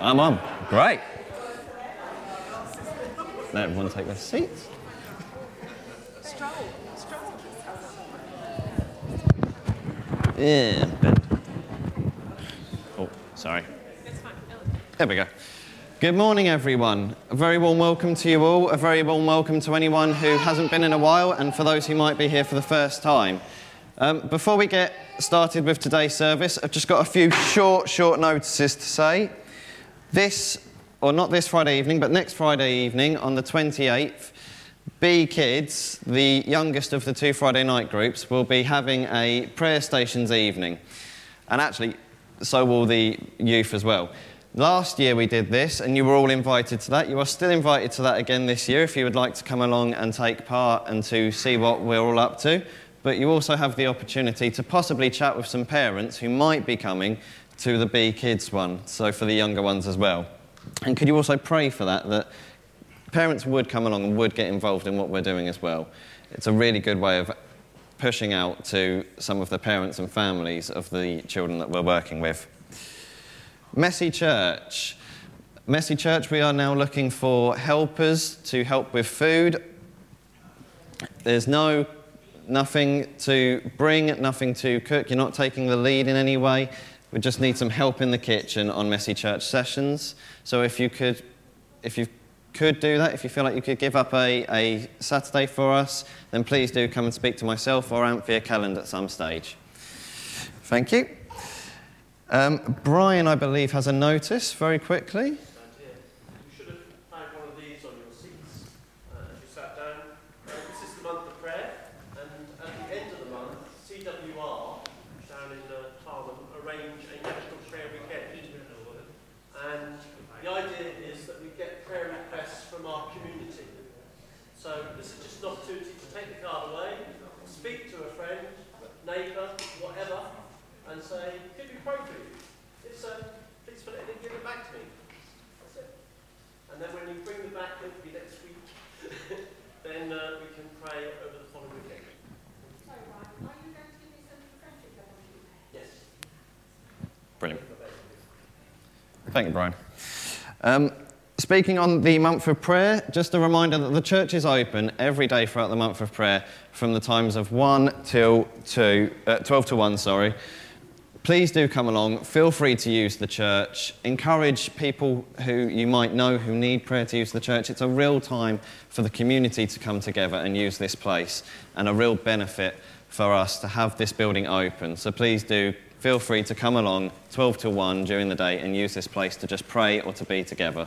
I'm on. Great. Let everyone take their seats. Yeah, bend. Oh, sorry. There we go. Good morning, everyone. A very warm welcome to you all. A very warm welcome to anyone who hasn't been in a while, and for those who might be here for the first time. Um, before we get started with today's service, I've just got a few short, short notices to say. This, or not this Friday evening, but next Friday evening on the 28th, B Kids, the youngest of the two Friday night groups, will be having a prayer stations evening. And actually, so will the youth as well. Last year we did this, and you were all invited to that. You are still invited to that again this year if you would like to come along and take part and to see what we're all up to. But you also have the opportunity to possibly chat with some parents who might be coming to the B Kids one, so for the younger ones as well. And could you also pray for that, that parents would come along and would get involved in what we're doing as well? It's a really good way of pushing out to some of the parents and families of the children that we're working with. Messy Church. Messy Church, we are now looking for helpers to help with food. There's no nothing to bring, nothing to cook. You're not taking the lead in any way. We just need some help in the kitchen on Messy Church sessions. So if you could, if you could do that, if you feel like you could give up a, a Saturday for us, then please do come and speak to myself or Anthea Calland at some stage. Thank you. Um, Brian, I believe, has a notice very quickly. Thank you, Brian. Um, speaking on the month of prayer, just a reminder that the church is open every day throughout the month of prayer from the times of 1 till 2, uh, 12 to 1, sorry. Please do come along. Feel free to use the church. Encourage people who you might know who need prayer to use the church. It's a real time for the community to come together and use this place, and a real benefit for us to have this building open. So please do feel free to come along 12 to 1 during the day and use this place to just pray or to be together.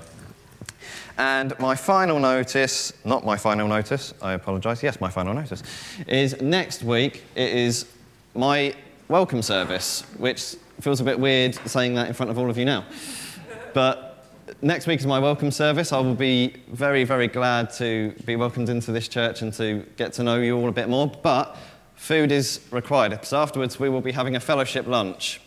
And my final notice, not my final notice, I apologise, yes, my final notice, is next week it is my welcome service, which feels a bit weird saying that in front of all of you now. But next week is my welcome service. I will be very, very glad to be welcomed into this church and to get to know you all a bit more. But food is required. So afterwards, we will be having a fellowship lunch.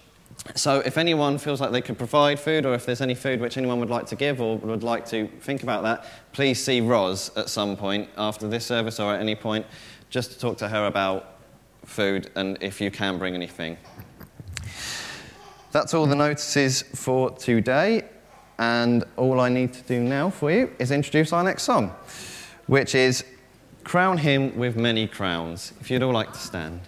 So if anyone feels like they could provide food, or if there's any food which anyone would like to give or would like to think about that, please see Roz at some point after this service or at any point, just to talk to her about food and if you can bring anything. That's all the notices for today, and all I need to do now for you is introduce our next song, which is Crown him with many crowns. If you'd all like to stand.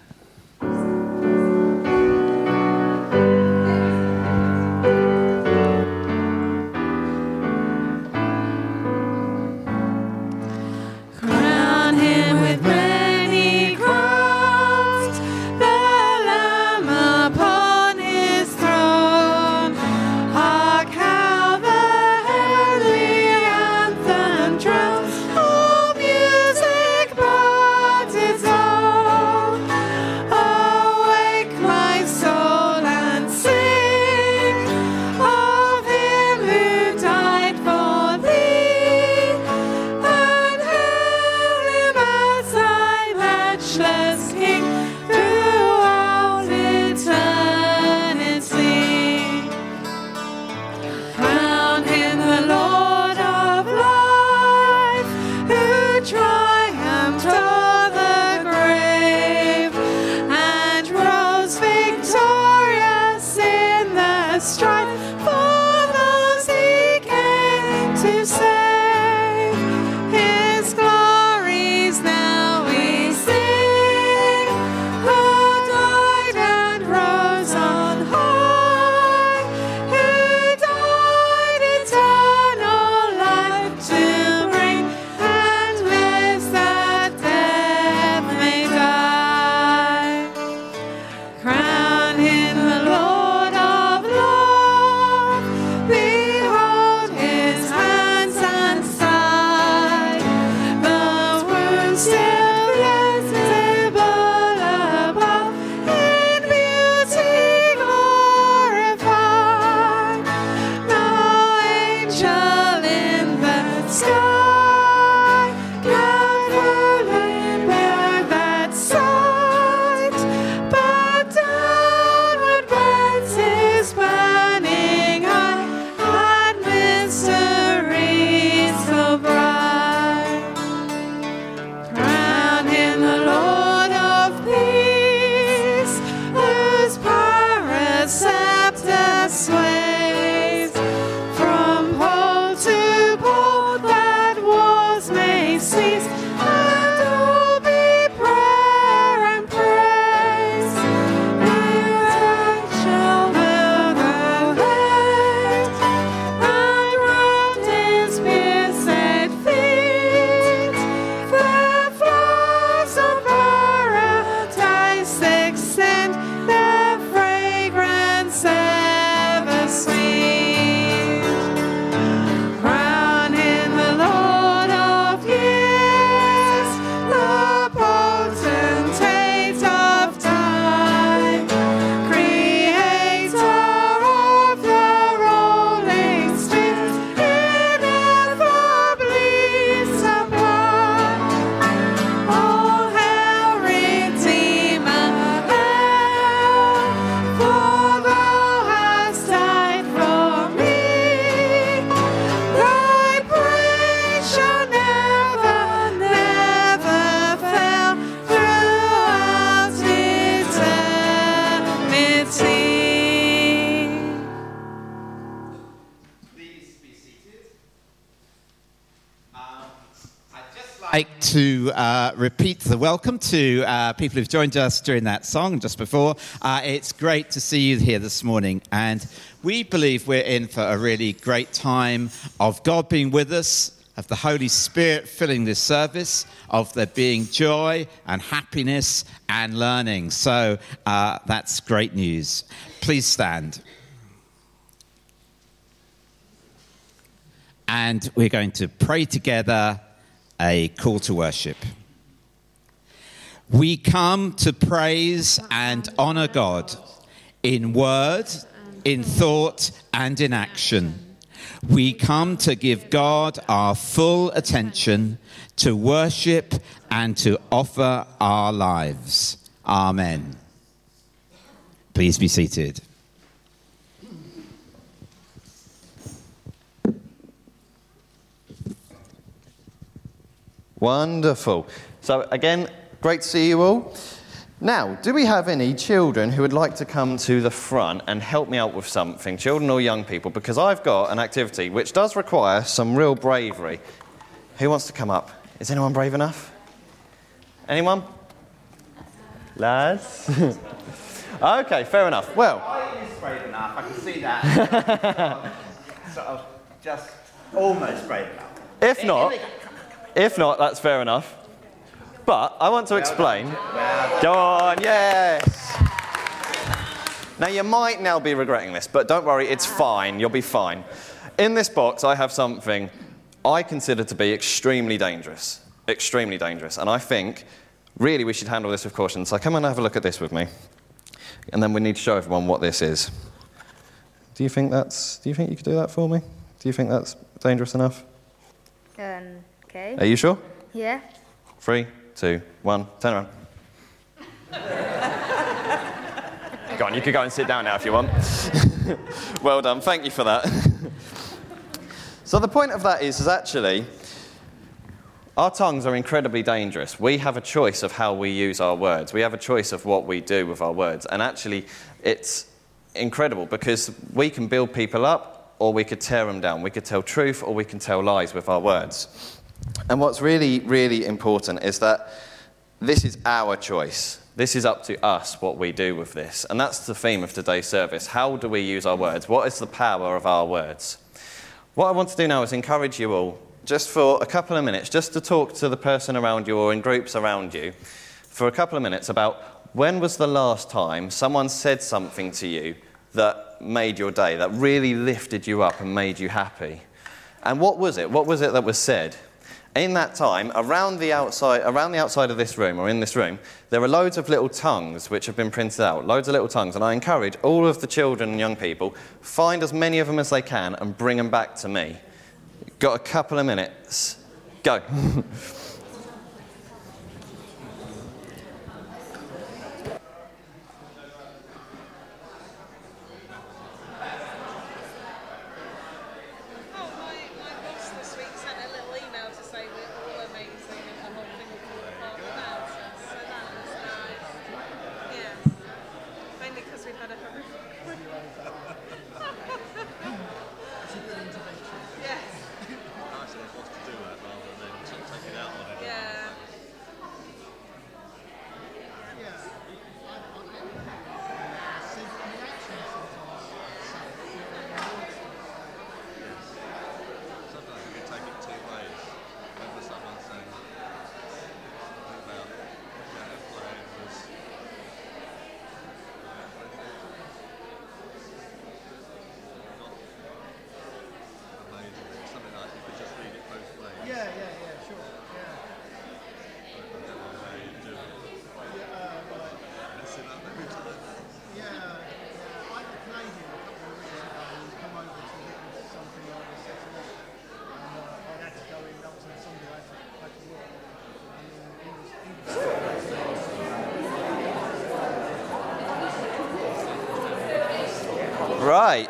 Like to uh, repeat the welcome to uh, people who've joined us during that song just before. Uh, it's great to see you here this morning, and we believe we're in for a really great time of God being with us, of the Holy Spirit filling this service, of there being joy and happiness and learning. So uh, that's great news. Please stand. And we're going to pray together a call to worship. We come to praise and honor God in word, in thought, and in action. We come to give God our full attention, to worship and to offer our lives. Amen. Please be seated. Wonderful. So, again, great to see you all. Now, do we have any children who would like to come to the front and help me out with something, children or young people? Because I've got an activity which does require some real bravery. Who wants to come up? Is anyone brave enough? Anyone? Lads? okay, fair enough. Well, I is brave enough. I can see that. sort of just almost brave enough. if not, if not, that's fair enough. But I want to explain. Go on, yes. Now, you might now be regretting this, but don't worry, it's fine. You'll be fine. In this box, I have something I consider to be extremely dangerous. Extremely dangerous. And I think really we should handle this with caution. So come and have a look at this with me. And then we need to show everyone what this is. Do you think that's. Do you think you could do that for me? Do you think that's dangerous enough? Um, okay. Are you sure? Yeah. Three, two, one, turn around. go on, you could go and sit down now if you want. well done, thank you for that. so the point of that is, is actually, our tongues are incredibly dangerous. We have a choice of how we use our words. We have a choice of what we do with our words. And actually, it's incredible because we can build people up or we could tear them down. We could tell truth or we can tell lies with our words. And what's really, really important is that this is our choice. This is up to us what we do with this. And that's the theme of today's service. How do we use our words? What is the power of our words? What I want to do now is encourage you all, just for a couple of minutes, just to talk to the person around you or in groups around you for a couple of minutes about when was the last time someone said something to you that made your day, that really lifted you up and made you happy? And what was it? What was it that was said? In that time, around the outside, around the outside of this room or in this room, there are loads of little tongues which have been printed out. Loads of little tongues, and I encourage all of the children and young people find as many of them as they can and bring them back to me. Got a couple of minutes. Go. Oh, my, my boss this week sent a little email to say we're all amazing and the whole thing will fall apart without us. So that was nice. Yeah. Mainly because we've had a horrific Yes. nice of us to do that rather than sort of take it out on it. Yeah. Sometimes you can take it two ways. Whether someone saying something about the airplane was not amazing. It's something like you could just read it both ways. Yeah, yeah, yeah, sure. Yeah. I don't know how you do it. Mess it up every time. Yeah, yeah. I had a Canadian a couple of weeks ago who come over to witness something I was setting up. And uh, I had to go in, that was on Sunday, I had to, I had to work. And uh, he was, he was Right.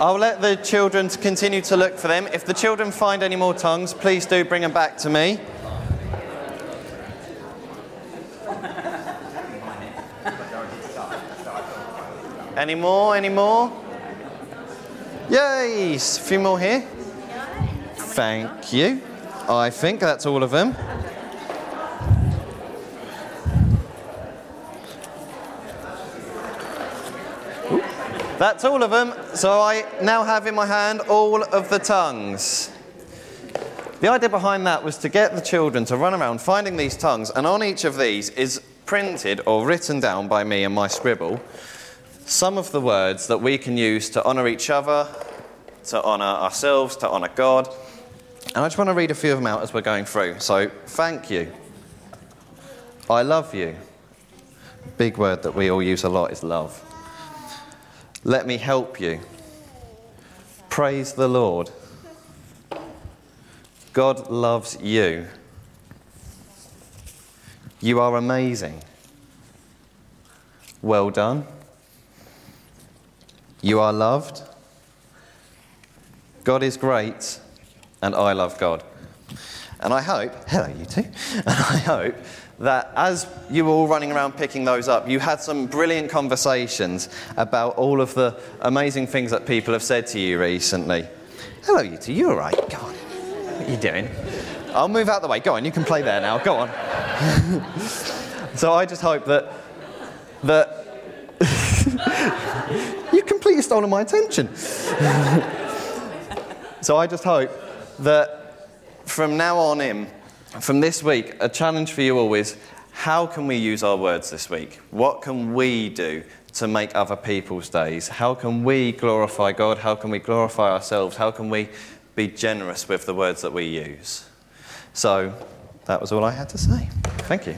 I'll let the children continue to look for them. If the children find any more tongues, please do bring them back to me. Any more? Any more? Yay! a few more here. Thank you. I think that's all of them. That's all of them. So I now have in my hand all of the tongues. The idea behind that was to get the children to run around finding these tongues, and on each of these is printed or written down by me and my scribble some of the words that we can use to honour each other, to honour ourselves, to honour God. And I just want to read a few of them out as we're going through. So, thank you. I love you. Big word that we all use a lot is love. Let me help you. Praise the Lord. God loves you. You are amazing. Well done. You are loved. God is great, and I love God. And I hope, hello, you two, and I hope that as you were all running around picking those up, you had some brilliant conversations about all of the amazing things that people have said to you recently. Hello, you two, you all right? Go on. What are you doing? I'll move out the way. Go on, you can play there now. Go on. so I just hope that that you've completely stolen my attention. so I just hope that from now on in, from this week, a challenge for you all is how can we use our words this week? What can we do to make other people's days? How can we glorify God? How can we glorify ourselves? How can we be generous with the words that we use? So that was all I had to say. Thank you.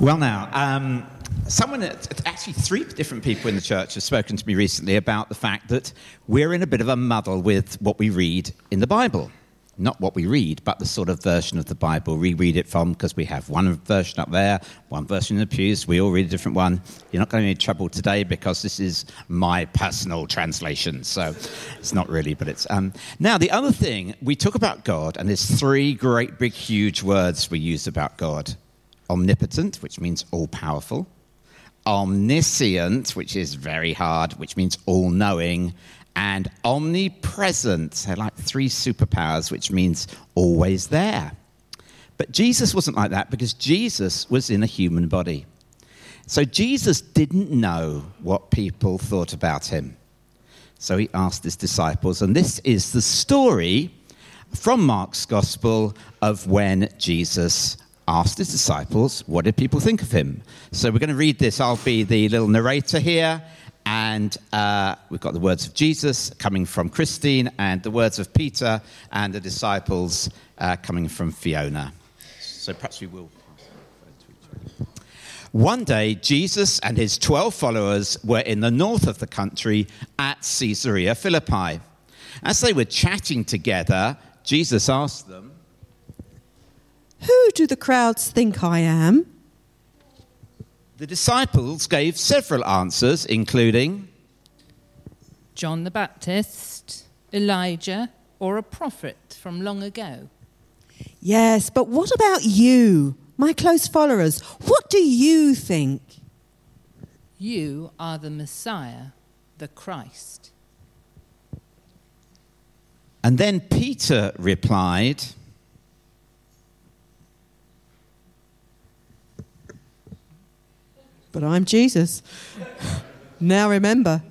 Well, now, um, someone, actually, three different people in the church have spoken to me recently about the fact that we're in a bit of a muddle with what we read in the Bible. Not what we read, but the sort of version of the Bible we read it from, because we have one version up there, one version in the pews, we all read a different one. You're not going to in trouble today because this is my personal translation, so it's not really, but it's. Um, now, the other thing, we talk about God, and there's three great, big, huge words we use about God omnipotent, which means all powerful, omniscient, which is very hard, which means all knowing, and omnipresent, so like three superpowers, which means always there. But Jesus wasn't like that because Jesus was in a human body. So Jesus didn't know what people thought about him. So he asked his disciples, and this is the story from Mark's gospel of when Jesus asked his disciples, What did people think of him? So we're going to read this. I'll be the little narrator here. And uh, we've got the words of Jesus coming from Christine, and the words of Peter and the disciples uh, coming from Fiona. So perhaps we will. One day, Jesus and his 12 followers were in the north of the country at Caesarea Philippi. As they were chatting together, Jesus asked them, Who do the crowds think I am? The disciples gave several answers, including John the Baptist, Elijah, or a prophet from long ago. Yes, but what about you, my close followers? What do you think? You are the Messiah, the Christ. And then Peter replied, But I'm Jesus. now remember.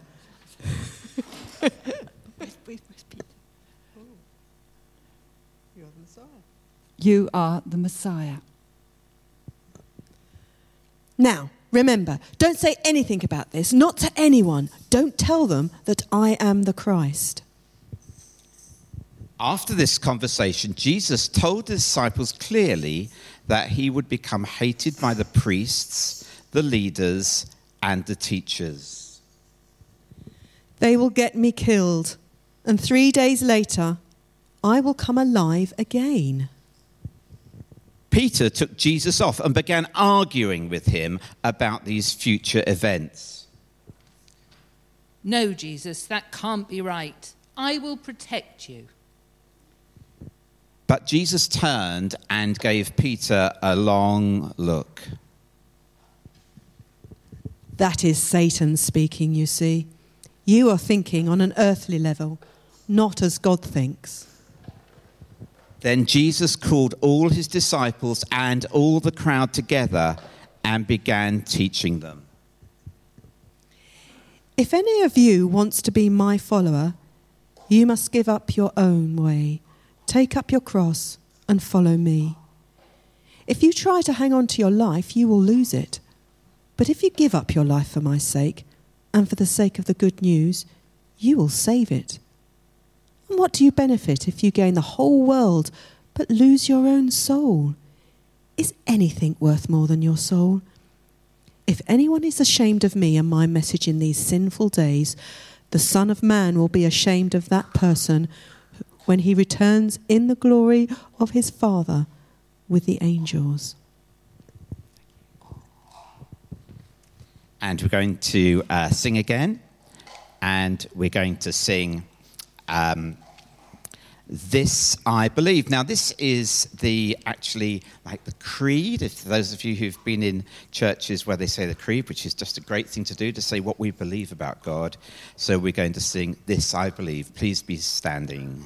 You are the Messiah. Now, remember, don't say anything about this, not to anyone. Don't tell them that I am the Christ. After this conversation, Jesus told the disciples clearly that he would become hated by the priests, the leaders, and the teachers. They will get me killed, and three days later, I will come alive again. Peter took Jesus off and began arguing with him about these future events. No, Jesus, that can't be right. I will protect you. But Jesus turned and gave Peter a long look. That is Satan speaking, you see. You are thinking on an earthly level, not as God thinks. Then Jesus called all his disciples and all the crowd together and began teaching them. If any of you wants to be my follower, you must give up your own way, take up your cross, and follow me. If you try to hang on to your life, you will lose it. But if you give up your life for my sake, and for the sake of the good news, you will save it. And what do you benefit if you gain the whole world but lose your own soul? Is anything worth more than your soul? If anyone is ashamed of me and my message in these sinful days, the Son of Man will be ashamed of that person when he returns in the glory of his Father with the angels. And we're going to uh, sing again. And we're going to sing um, This I Believe. Now, this is the actually like the creed. If those of you who've been in churches where they say the creed, which is just a great thing to do to say what we believe about God. So we're going to sing This I Believe. Please be standing.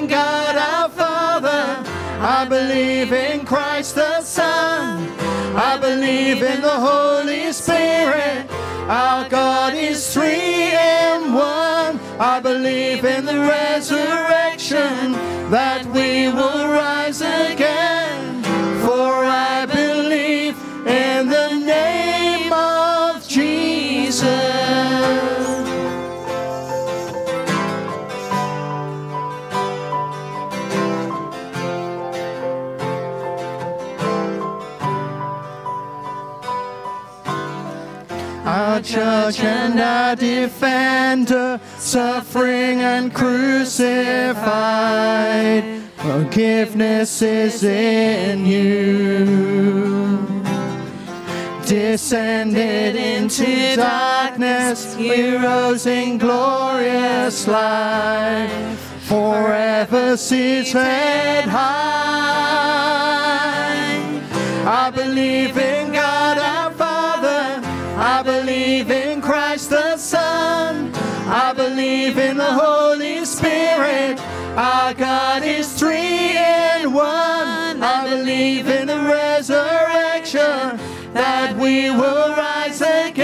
believe in Christ the Son. I believe in the Holy Spirit. Our God is three in one. I believe in the resurrection that we will rise judge and our defender, suffering and crucified. Forgiveness is in you. Descended into darkness, he rose in glorious light, forever seated high. I believe Our God is three in one. I believe in the resurrection that we will rise again.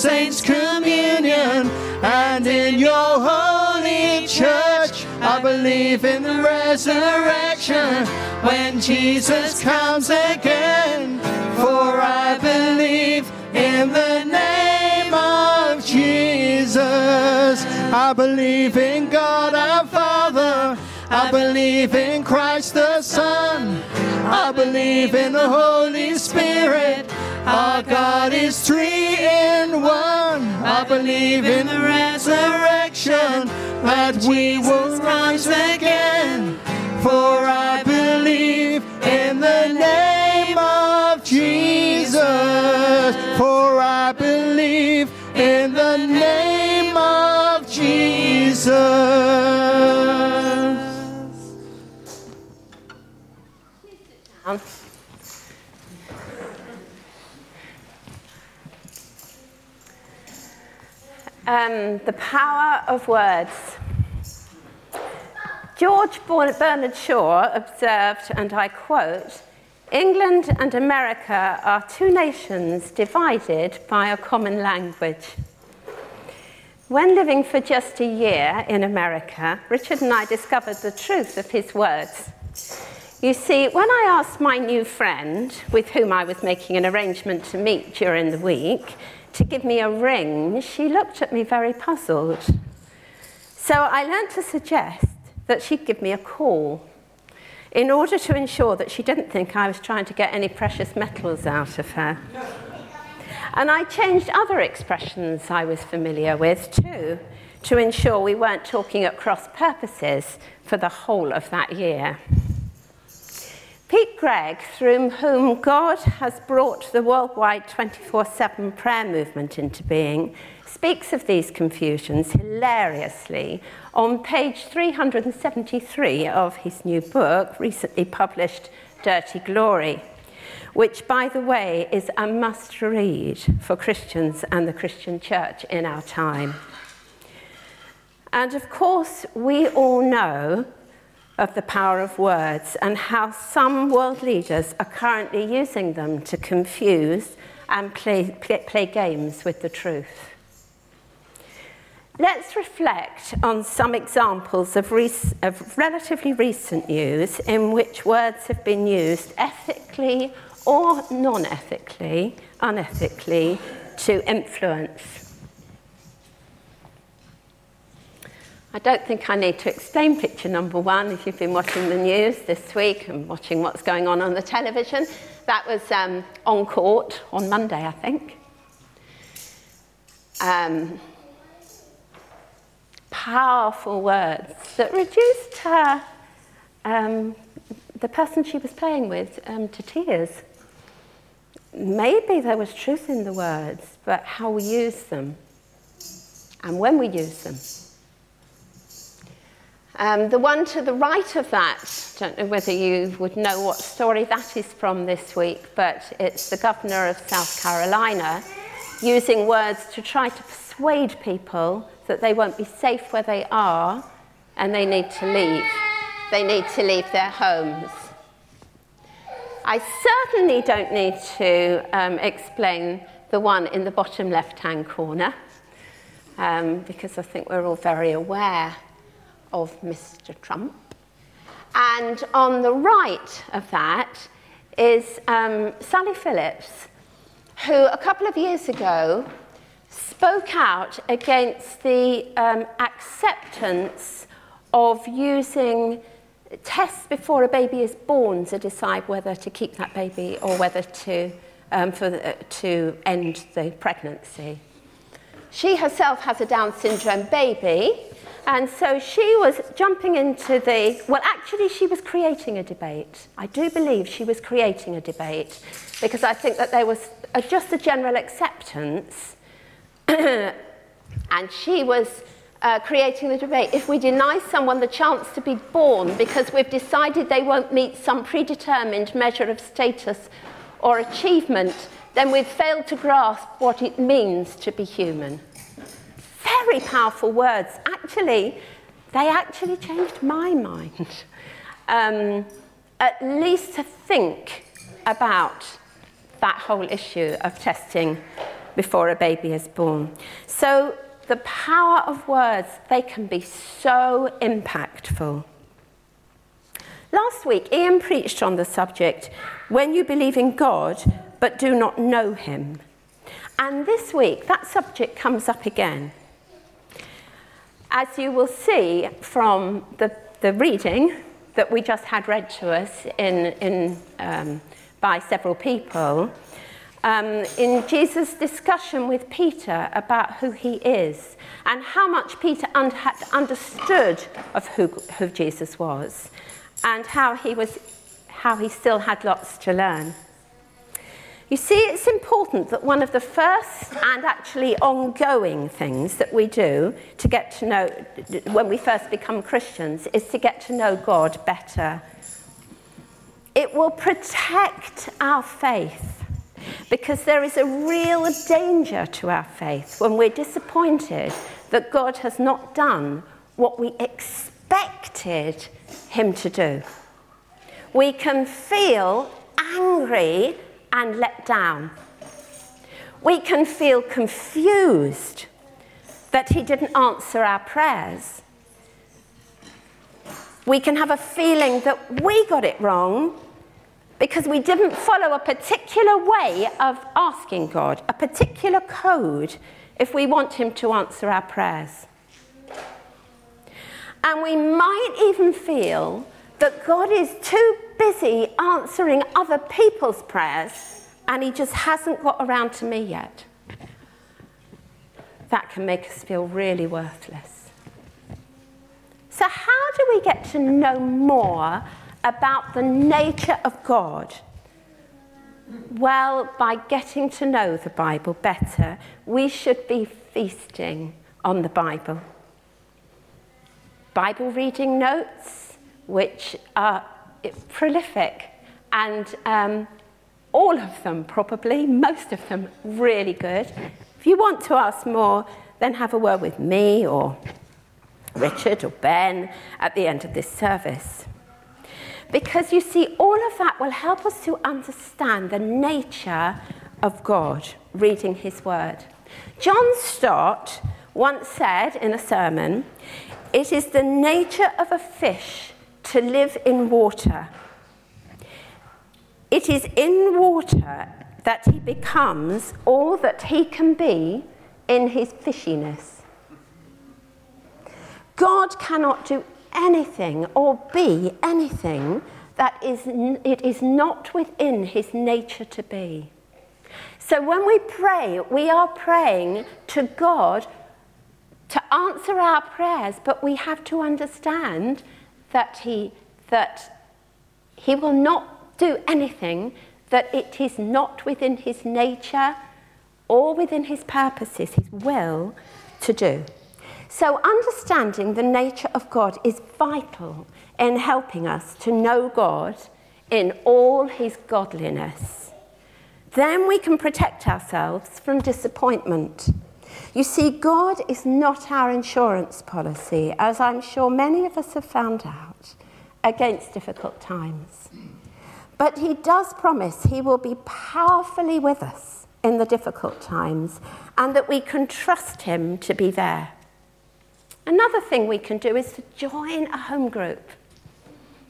Saints' communion and in your holy church. I believe in the resurrection when Jesus comes again. For I believe in the name of Jesus. I believe in God our Father. I believe in Christ the Son. I believe in the Holy Spirit. Our God is three in one. I believe in the resurrection, that we will rise again. For I believe Um, the power of words. George Bernard Shaw observed, and I quote, England and America are two nations divided by a common language. When living for just a year in America, Richard and I discovered the truth of his words. You see, when I asked my new friend, with whom I was making an arrangement to meet during the week, to give me a ring, she looked at me very puzzled. So I learned to suggest that she'd give me a call in order to ensure that she didn't think I was trying to get any precious metals out of her. And I changed other expressions I was familiar with too, to ensure we weren't talking at cross purposes for the whole of that year. Pete Greig, through whom God has brought the worldwide 24 7 prayer movement into being, speaks of these confusions hilariously on page 373 of his new book, recently published Dirty Glory, which, by the way, is a must read for Christians and the Christian church in our time. And of course, we all know of the power of words and how some world leaders are currently using them to confuse and play, play, games with the truth. Let's reflect on some examples of, rec- of relatively recent news in which words have been used ethically or non ethically, unethically, to influence. I don't think I need to explain picture number one if you've been watching the news this week and watching what's going on on the television. That was um, on court on Monday, I think. Um, powerful words that reduced her, um, the person she was playing with, um, to tears. Maybe there was truth in the words, but how we use them and when we use them. Um, the one to the right of that, don't know whether you would know what story that is from this week, but it's the governor of South Carolina using words to try to persuade people that they won't be safe where they are and they need to leave. They need to leave their homes. I certainly don't need to um, explain the one in the bottom left hand corner um, because I think we're all very aware of Mr. Trump. And on the right of that is um, Sally Phillips, who a couple of years ago spoke out against the um, acceptance of using tests before a baby is born to decide whether to keep that baby or whether to, um, for the, to end the pregnancy. She herself has a Down syndrome baby, and so she was jumping into the, well, actually, she was creating a debate. I do believe she was creating a debate because I think that there was a, just a general acceptance, and she was uh, creating the debate. If we deny someone the chance to be born because we've decided they won't meet some predetermined measure of status or achievement, then we've failed to grasp what it means to be human very powerful words. Actually, they actually changed my mind. Um, at least to think about that whole issue of testing before a baby is born. So, the power of words, they can be so impactful. Last week, Ian preached on the subject when you believe in God but do not know Him. And this week, that subject comes up again. As you will see from the, the reading that we just had read to us in, in, um, by several people, um, in Jesus' discussion with Peter about who he is and how much Peter un- had understood of who, who Jesus was and how he, was, how he still had lots to learn. You see, it's important that one of the first and actually ongoing things that we do to get to know, when we first become Christians, is to get to know God better. It will protect our faith because there is a real danger to our faith when we're disappointed that God has not done what we expected Him to do. We can feel angry and let down. We can feel confused that He didn't answer our prayers. We can have a feeling that we got it wrong because we didn't follow a particular way of asking God, a particular code, if we want Him to answer our prayers. And we might even feel that God is too busy answering other people's prayers and He just hasn't got around to me yet. That can make us feel really worthless. So, how do we get to know more about the nature of God? Well, by getting to know the Bible better, we should be feasting on the Bible. Bible reading notes, which are prolific, and um, all of them probably, most of them really good. If you want to ask more, then have a word with me or Richard or Ben at the end of this service. Because you see, all of that will help us to understand the nature of God, reading His Word. John Stott once said in a sermon, It is the nature of a fish to live in water. It is in water that he becomes all that he can be in his fishiness. God cannot do anything or be anything that is, it is not within his nature to be. So when we pray, we are praying to God to answer our prayers, but we have to understand that he, that he will not do anything that it is not within his nature or within his purposes, his will to do. So, understanding the nature of God is vital in helping us to know God in all his godliness. Then we can protect ourselves from disappointment. You see, God is not our insurance policy, as I'm sure many of us have found out, against difficult times. But He does promise He will be powerfully with us in the difficult times and that we can trust Him to be there. Another thing we can do is to join a home group,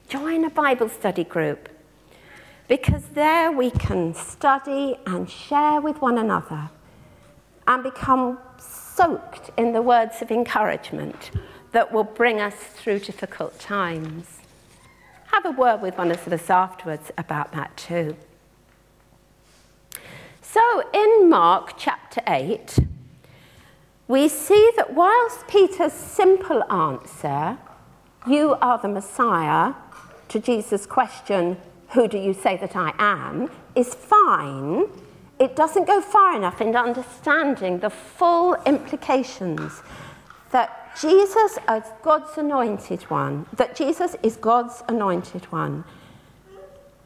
join a Bible study group, because there we can study and share with one another and become soaked in the words of encouragement that will bring us through difficult times. Have a word with one of us afterwards about that too. So, in Mark chapter 8, we see that whilst Peter's simple answer, you are the Messiah, to Jesus' question, Who do you say that I am, is fine, it doesn't go far enough in understanding the full implications that Jesus is God's anointed one, that Jesus is God's anointed one,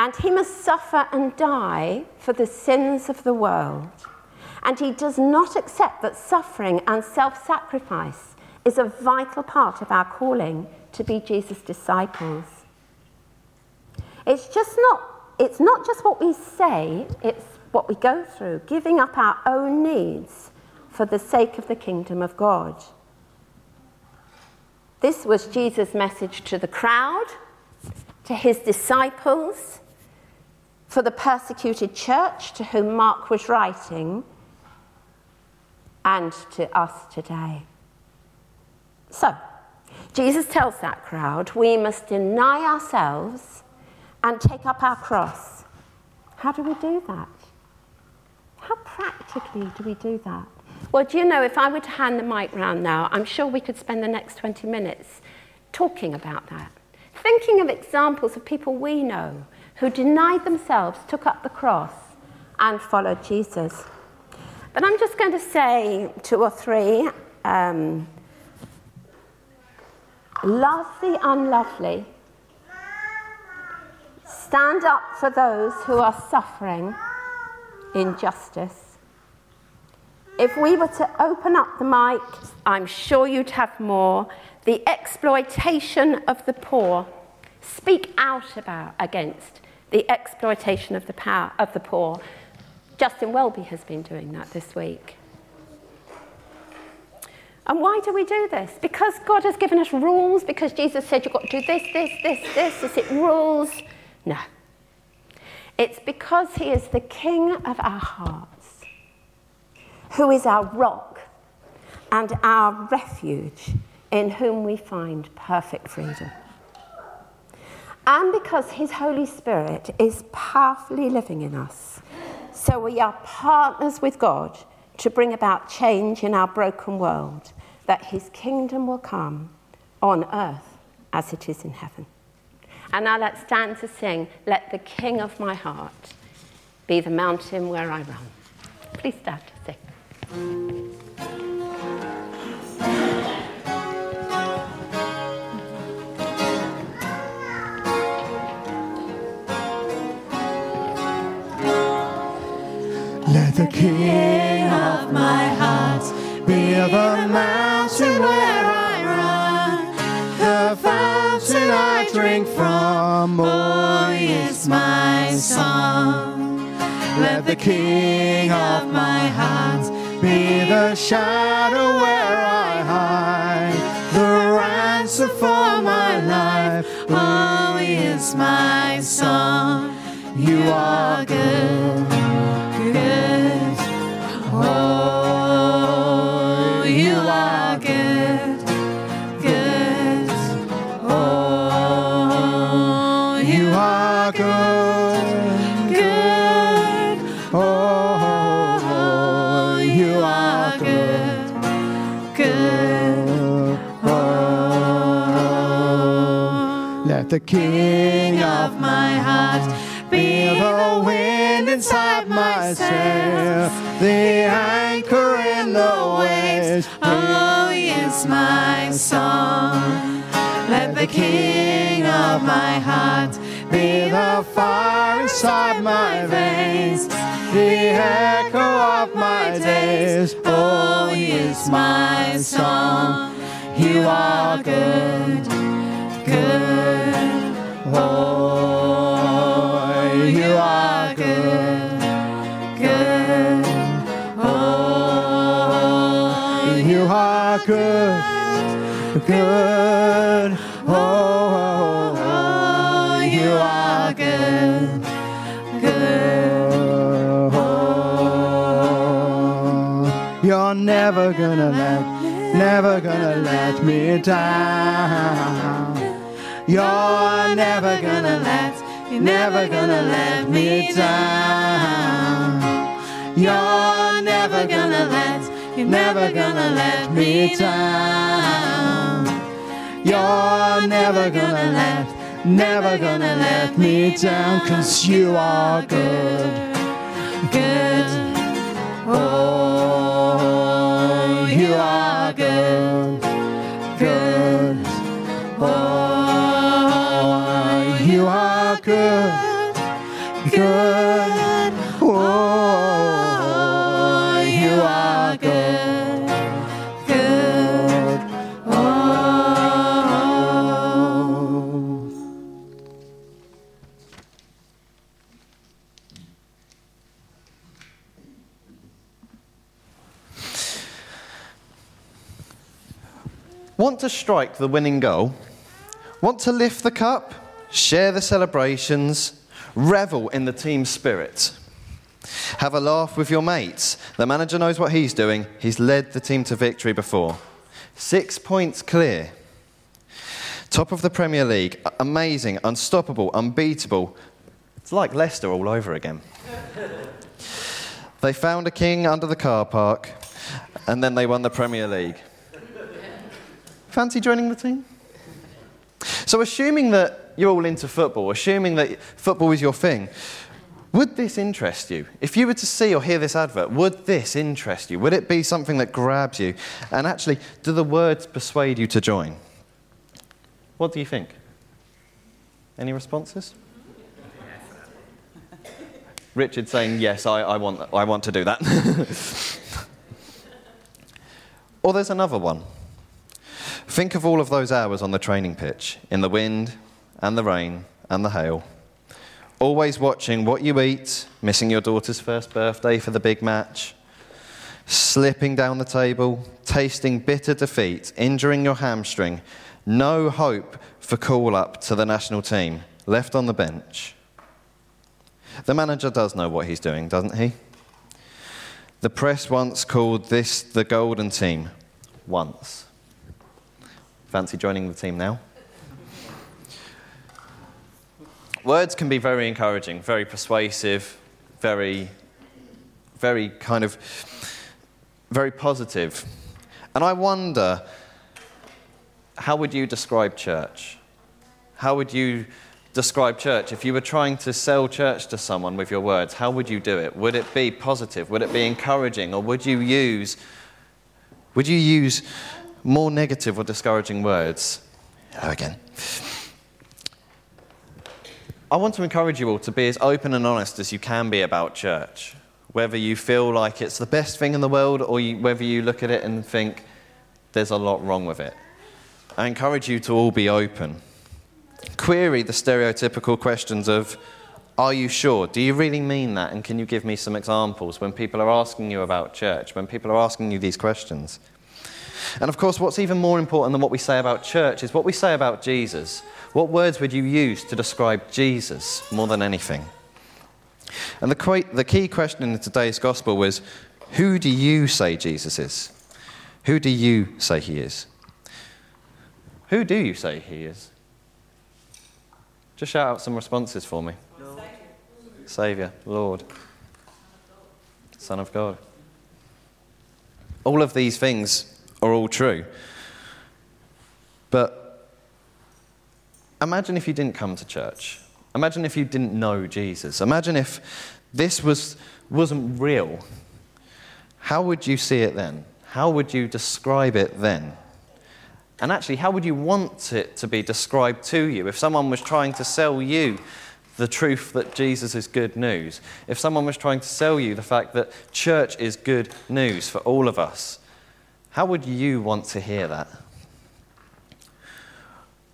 and he must suffer and die for the sins of the world. And he does not accept that suffering and self sacrifice is a vital part of our calling to be Jesus' disciples. It's just not, it's not just what we say, it's what we go through, giving up our own needs for the sake of the kingdom of God. This was Jesus' message to the crowd, to his disciples, for the persecuted church to whom Mark was writing, and to us today. So, Jesus tells that crowd we must deny ourselves and take up our cross. How do we do that? How practically do we do that? Well, do you know, if I were to hand the mic round now, I'm sure we could spend the next 20 minutes talking about that. Thinking of examples of people we know who denied themselves, took up the cross, and followed Jesus. But I'm just going to say two or three. Um, love the unlovely. Stand up for those who are suffering injustice. If we were to open up the mic, I'm sure you'd have more. The exploitation of the poor. Speak out about against the exploitation of the power of the poor. Justin Welby has been doing that this week. And why do we do this? Because God has given us rules, because Jesus said you've got to do this, this, this, this. Is it rules? No. It's because He is the King of our hearts, who is our rock and our refuge, in whom we find perfect freedom. And because His Holy Spirit is powerfully living in us. So we are partners with God to bring about change in our broken world, that His kingdom will come on earth as it is in heaven. And now let's stand to sing, Let the King of my heart be the mountain where I run. Please stand to sing. Let the King of my heart be the mountain where I run, the I drink from. Oh, oh is my song. Let the King of my heart be the shadow where I hide, the ransom for my life. Oh, is my song. You are good good. The King of my heart be the wind inside my sail, the anchor in the waves. Oh, yes, my song. Let the King of my heart be the fire inside my veins, the echo of my days. Oh, yes, my song. You are good, good. Oh, you are good, good. Oh, you are good, good. Oh, you are good, good. Oh, you're never gonna let, never gonna let me down. You're never gonna let, you're never gonna let me down. You're never gonna let, you're never gonna let me down. You're never gonna let, never gonna let me down, cause you are good, good. Oh, you are good. Good, good. Oh, oh you are good, good. Oh. Want to strike the winning goal? Want to lift the cup? Share the celebrations? Revel in the team spirit? Have a laugh with your mates? The manager knows what he's doing. He's led the team to victory before. Six points clear. Top of the Premier League. Amazing, unstoppable, unbeatable. It's like Leicester all over again. They found a king under the car park, and then they won the Premier League. Fancy joining the team? So, assuming that you're all into football, assuming that football is your thing, would this interest you? If you were to see or hear this advert, would this interest you? Would it be something that grabs you? And actually, do the words persuade you to join? What do you think? Any responses? Richard saying, Yes, I, I, want, I want to do that. or there's another one. Think of all of those hours on the training pitch, in the wind and the rain and the hail. Always watching what you eat, missing your daughter's first birthday for the big match, slipping down the table, tasting bitter defeat, injuring your hamstring, no hope for call up to the national team, left on the bench. The manager does know what he's doing, doesn't he? The press once called this the golden team. Once. Fancy joining the team now? Words can be very encouraging, very persuasive, very, very kind of, very positive. And I wonder, how would you describe church? How would you describe church? If you were trying to sell church to someone with your words, how would you do it? Would it be positive? Would it be encouraging? Or would you use, would you use more negative or discouraging words? Hello again. I want to encourage you all to be as open and honest as you can be about church. Whether you feel like it's the best thing in the world or you, whether you look at it and think there's a lot wrong with it. I encourage you to all be open. Query the stereotypical questions of, are you sure? Do you really mean that? And can you give me some examples when people are asking you about church, when people are asking you these questions? And of course, what's even more important than what we say about church is what we say about Jesus. What words would you use to describe Jesus more than anything? And the, the key question in today's gospel was who do you say Jesus is? Who do you say he is? Who do you say he is? Just shout out some responses for me. Lord. Saviour, Lord, Son of God. All of these things are all true. But imagine if you didn't come to church. Imagine if you didn't know Jesus. Imagine if this was, wasn't real. How would you see it then? How would you describe it then? And actually, how would you want it to be described to you if someone was trying to sell you the truth that Jesus is good news? If someone was trying to sell you the fact that church is good news for all of us, how would you want to hear that?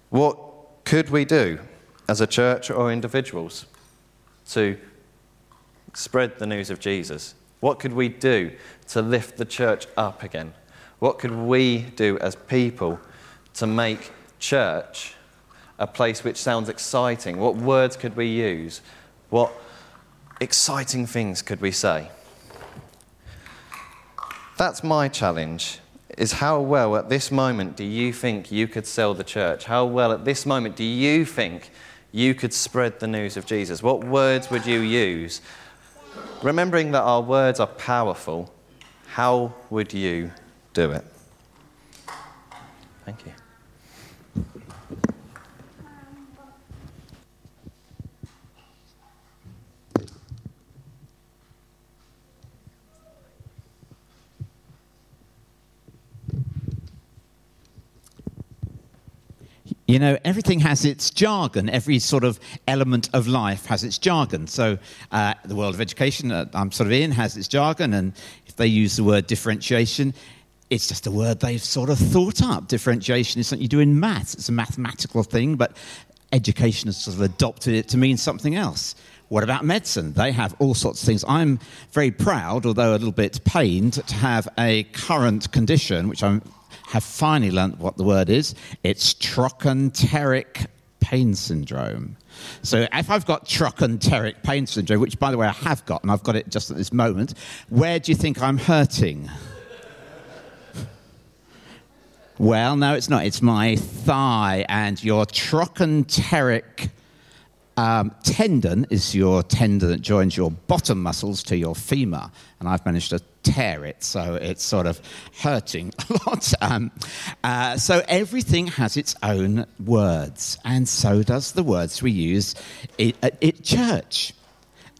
What could we do as a church or individuals to spread the news of Jesus? What could we do to lift the church up again? What could we do as people to make church a place which sounds exciting? What words could we use? What exciting things could we say? That's my challenge. Is how well at this moment do you think you could sell the church? How well at this moment do you think you could spread the news of Jesus? What words would you use? Remembering that our words are powerful, how would you do it? Thank you. You know, everything has its jargon. Every sort of element of life has its jargon. So, uh, the world of education that I'm sort of in has its jargon, and if they use the word differentiation, it's just a word they've sort of thought up. Differentiation is something you do in maths, it's a mathematical thing, but education has sort of adopted it to mean something else. What about medicine? They have all sorts of things. I'm very proud, although a little bit pained, to have a current condition, which I have finally learnt what the word is. It's trochanteric pain syndrome. So if I've got trochanteric pain syndrome, which by the way I have got, and I've got it just at this moment, where do you think I'm hurting? Well, no, it's not. It's my thigh, and your trochanteric Um, tendon is your tendon that joins your bottom muscles to your femur, and I've managed to tear it, so it's sort of hurting a lot. Um, uh, so everything has its own words, and so does the words we use at, at church.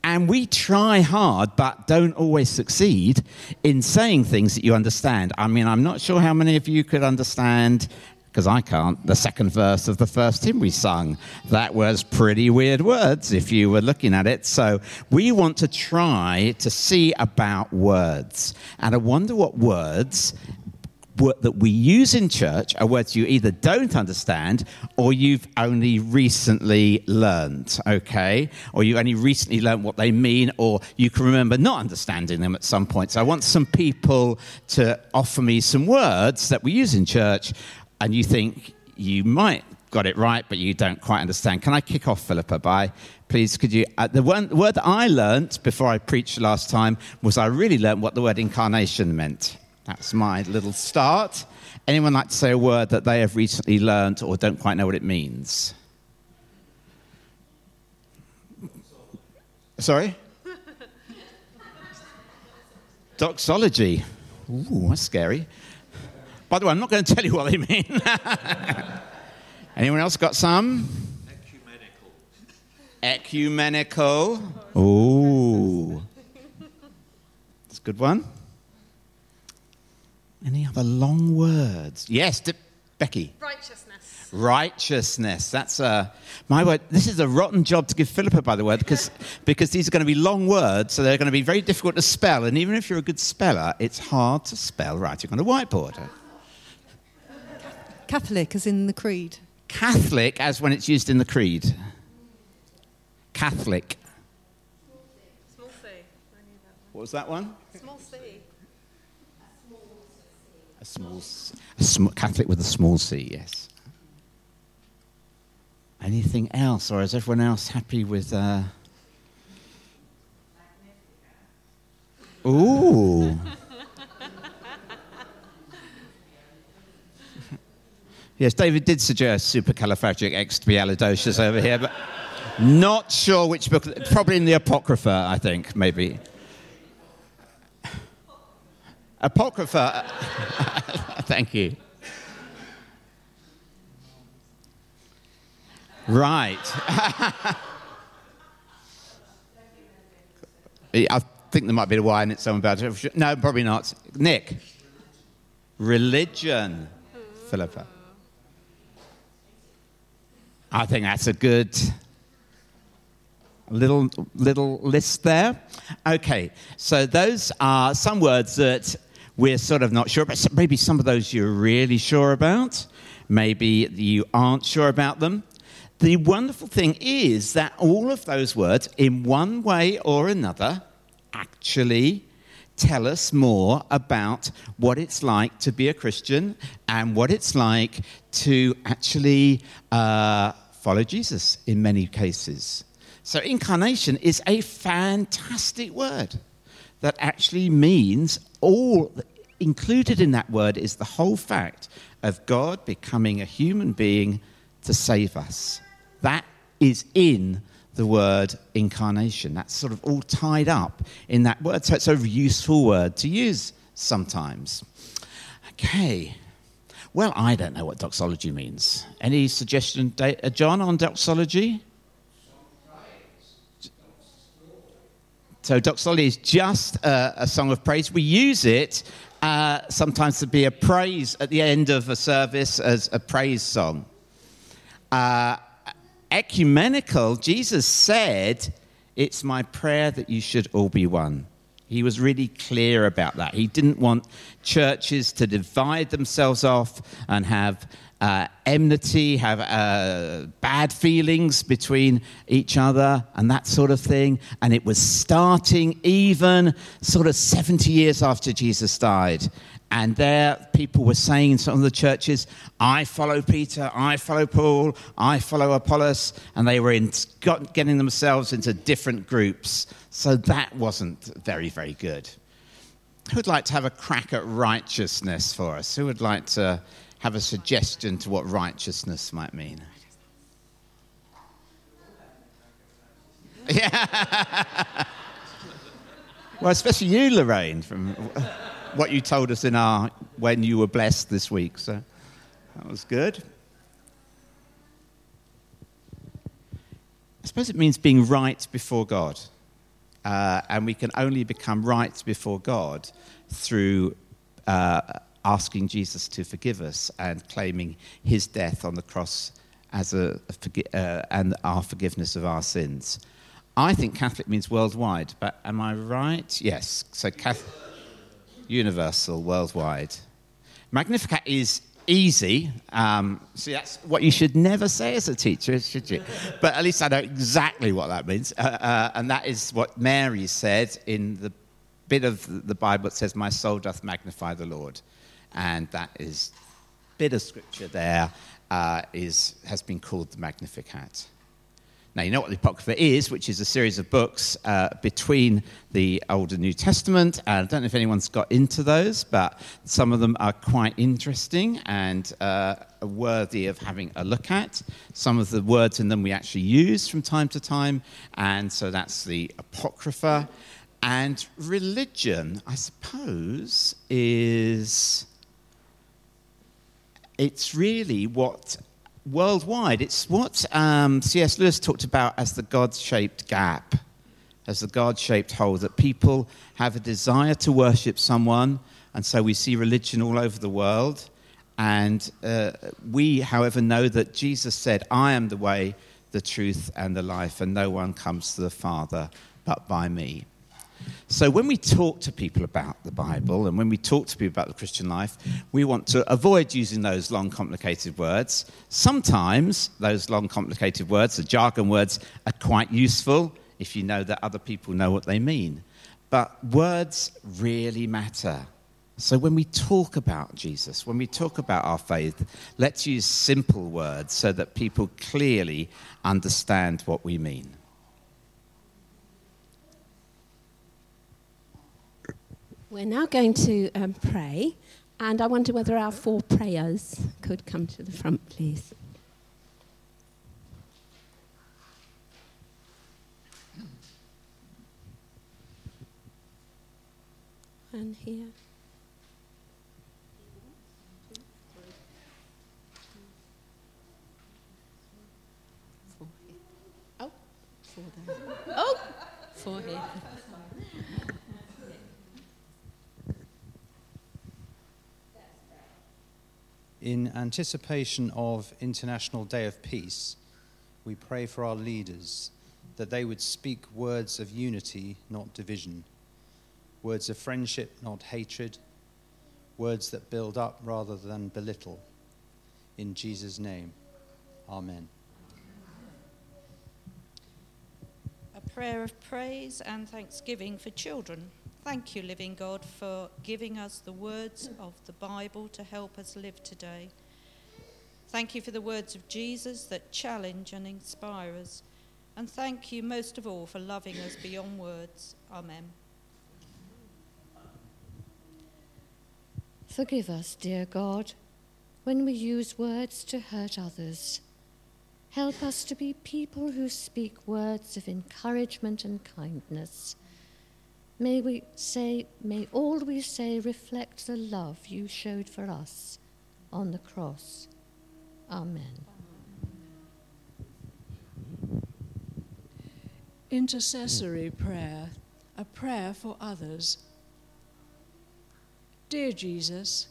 And we try hard, but don't always succeed in saying things that you understand. I mean, I'm not sure how many of you could understand, because I can't, the second verse of the first hymn we sung. That was pretty weird words if you were looking at it. So we want to try to see about words. And I wonder what words that we use in church are words you either don't understand or you've only recently learned, okay? Or you only recently learned what they mean or you can remember not understanding them at some point. So I want some people to offer me some words that we use in church and you think you might got it right, but you don't quite understand. Can I kick off, Philippa, by please could you? Uh, the one word that I learnt before I preached last time was I really learnt what the word incarnation meant. That's my little start. Anyone like to say a word that they have recently learnt or don't quite know what it means? Sorry? Doxology. Ooh, that's scary. By the way, I'm not going to tell you what they mean. Anyone else got some? Ecumenical. Ooh. That's a good one. Any other long words? Yes, D- Becky. Righteousness. Righteousness. That's a my word. This is a rotten job to give Philippa, by the way, because because these are going to be long words, so they're going to be very difficult to spell. And even if you're a good speller, it's hard to spell writing on a whiteboard. Catholic, as in the creed. Catholic, as when it's used in the creed. Catholic. Small c. What was that one? Small c. A small, a sm- Catholic with a small c. Yes. Anything else, or is everyone else happy with? Uh... Ooh. Yes, David did suggest supercalifragilisticexpialidocious over here, but not sure which book. Probably in the Apocrypha, I think, maybe. Apocrypha. Thank you. Right. I think there might be a in it somewhere about it. No, probably not. Nick. Religion. Philippa. I think that's a good little little list there. Okay, so those are some words that we're sort of not sure about. Maybe some of those you're really sure about. Maybe you aren't sure about them. The wonderful thing is that all of those words, in one way or another, actually tell us more about what it's like to be a Christian and what it's like to actually uh, follow Jesus in many cases. So, incarnation is a fantastic word that actually means all included in that word is the whole fact of God becoming a human being to save us. That is in the word incarnation. That's sort of all tied up in that word. So it's a useful word to use sometimes. Okay. Well, I don't know what doxology means. Any suggestion, uh, John, on doxology? So doxology is just a, a song of praise. We use it uh, sometimes to be a praise at the end of a service as a praise song. Uh, ecumenical, Jesus said, It's my prayer that you should all be one. He was really clear about that. He didn't want churches to divide themselves off and have uh, enmity, have uh, bad feelings between each other, and that sort of thing. And it was starting even sort of 70 years after Jesus died. And there, people were saying in some of the churches, I follow Peter, I follow Paul, I follow Apollos. And they were in, got, getting themselves into different groups. So that wasn't very, very good. Who would like to have a crack at righteousness for us? Who would like to have a suggestion to what righteousness might mean? Yeah. well, especially you, Lorraine, from what you told us in our when you were blessed this week. So that was good. I suppose it means being right before God. Uh, and we can only become right before God through uh, asking Jesus to forgive us and claiming his death on the cross as a, a uh, and our forgiveness of our sins. I think Catholic means worldwide, but am I right? Yes. So Catholic, universal, worldwide. Magnificat is easy. Um, see, that's what you should never say as a teacher, should you? But at least I know exactly what that means. Uh, uh, and that is what Mary said in the bit of the Bible that says, My soul doth magnify the Lord. And that is bit of scripture there uh, is, has been called the Magnificat. Now, you know what the Apocrypha is, which is a series of books uh, between the Old and New Testament. And I don't know if anyone's got into those, but some of them are quite interesting and uh, worthy of having a look at. Some of the words in them we actually use from time to time. And so that's the Apocrypha. And religion, I suppose, is. It's really what worldwide. It's what um, C.S. Lewis talked about as the God shaped gap, as the God shaped hole, that people have a desire to worship someone, and so we see religion all over the world. And uh, we, however, know that Jesus said, I am the way, the truth, and the life, and no one comes to the Father but by me. So, when we talk to people about the Bible and when we talk to people about the Christian life, we want to avoid using those long, complicated words. Sometimes those long, complicated words, the jargon words, are quite useful if you know that other people know what they mean. But words really matter. So, when we talk about Jesus, when we talk about our faith, let's use simple words so that people clearly understand what we mean. We're now going to um, pray, and I wonder whether our four prayers could come to the front, please. And here. Oh, four there. Oh, four here. In anticipation of International Day of Peace, we pray for our leaders that they would speak words of unity, not division, words of friendship, not hatred, words that build up rather than belittle. In Jesus' name, Amen. A prayer of praise and thanksgiving for children. Thank you, living God, for giving us the words of the Bible to help us live today. Thank you for the words of Jesus that challenge and inspire us. And thank you most of all for loving us beyond words. Amen. Forgive us, dear God, when we use words to hurt others. Help us to be people who speak words of encouragement and kindness. May we say, may all we say reflect the love you showed for us on the cross. Amen. Intercessory prayer, a prayer for others. Dear Jesus,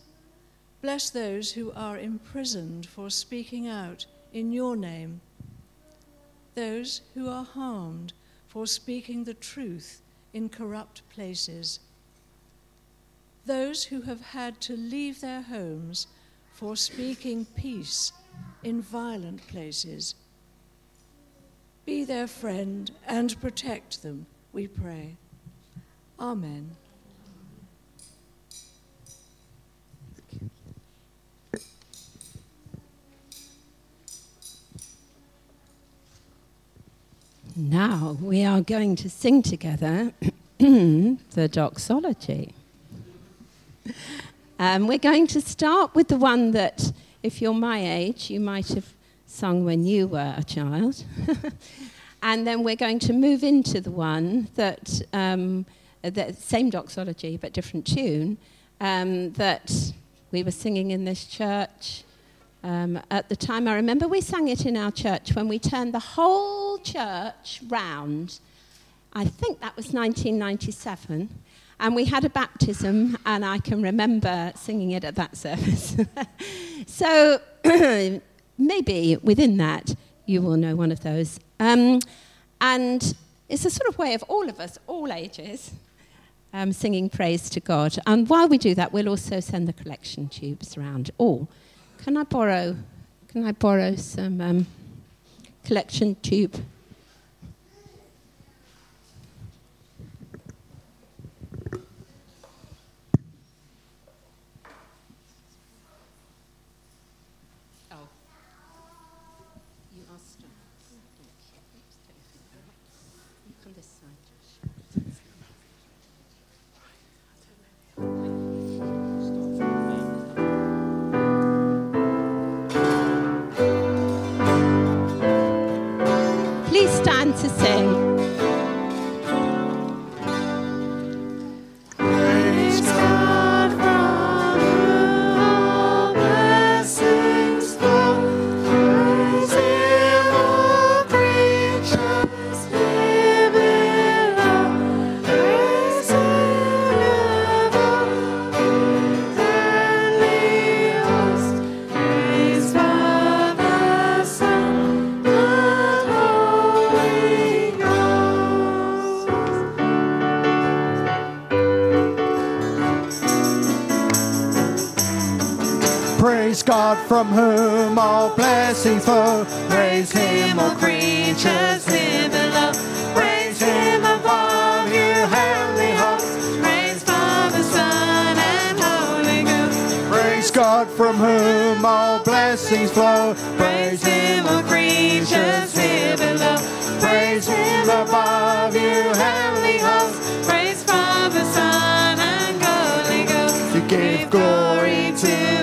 bless those who are imprisoned for speaking out in your name, those who are harmed for speaking the truth in corrupt places, those who have had to leave their homes for speaking peace in violent places. Be their friend and protect them, we pray. Amen. Now we are going to sing together the doxology. Um, we're going to start with the one that, if you're my age, you might have sung when you were a child. And then we're going to move into the one that, um, the same doxology but different tune, um, that we were singing in this church. Um, at the time, I remember we sang it in our church when we turned the whole church round. I think that was 1997. And we had a baptism, and I can remember singing it at that service. so maybe within that, you will know one of those. Um, and it's a sort of way of all of us, all ages, um, singing praise to God. And while we do that, we'll also send the collection tubes around. Oh, can I borrow? Can I borrow some um, collection tube? To sing. From whom all blessings flow. Praise Him, all creatures here below. Praise Him above, you heavenly hosts. Praise Father, Son, and Holy Ghost. Praise God from whom all blessings flow. Praise Him, all creatures here below. Praise Him above, you heavenly hosts. Praise Father, Son, and Holy Ghost. You give glory to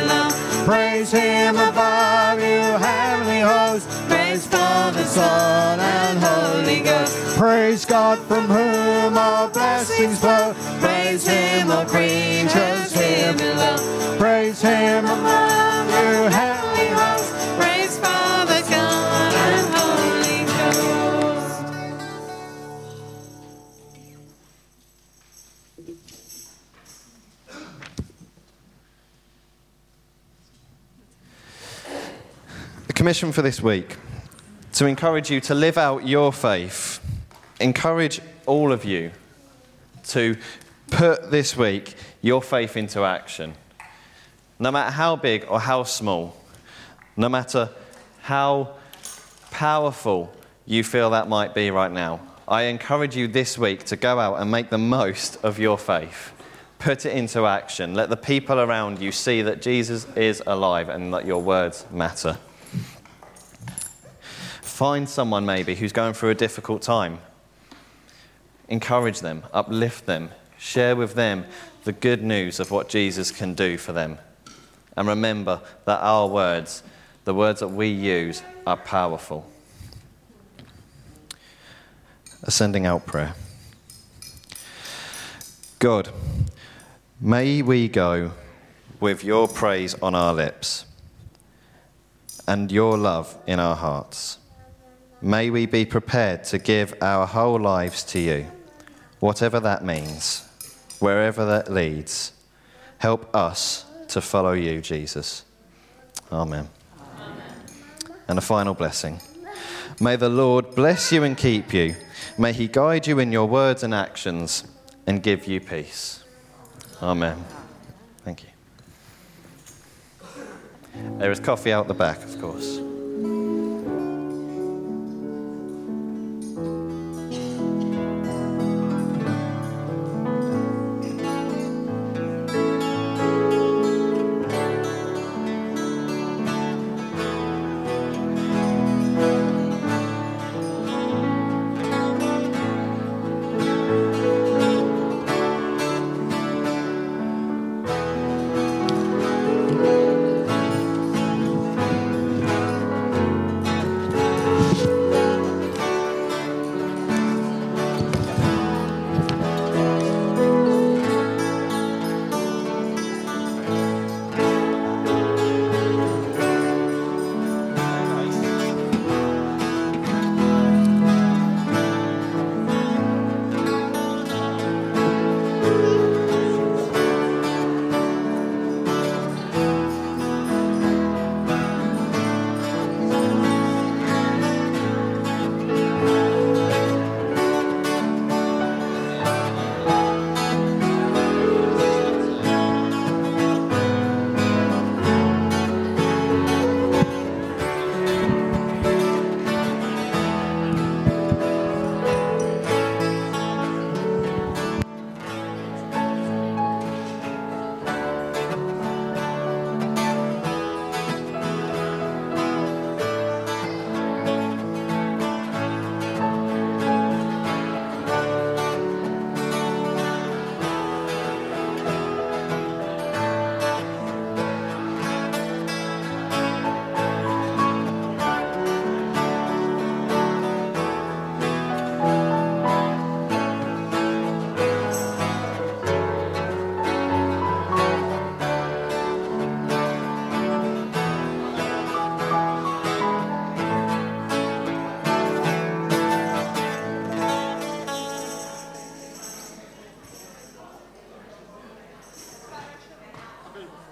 below. Praise Him above, you heavenly hosts. Praise Father, Son, and Holy Ghost. Praise God from whom all blessings flow. Praise him, all creatures here below. Praise Him above, you heavenly hosts. Praise Father, commission for this week to encourage you to live out your faith, encourage all of you to put this week your faith into action. No matter how big or how small, no matter how powerful you feel that might be right now, I encourage you this week to go out and make the most of your faith. Put it into action. Let the people around you see that Jesus is alive and that your words matter. Find someone maybe who's going through a difficult time. Encourage them, uplift them, share with them the good news of what Jesus can do for them. And remember that our words, the words that we use, are powerful. Ascending out prayer. God, may we go with your praise on our lips and your love in our hearts. May we be prepared to give our whole lives to you, whatever that means, wherever that leads. Help us to follow you, Jesus. Amen. And a final blessing. May the Lord bless you and keep you. May he guide you in your words and actions and give you peace. Amen. Thank you. There is coffee out the back, of course.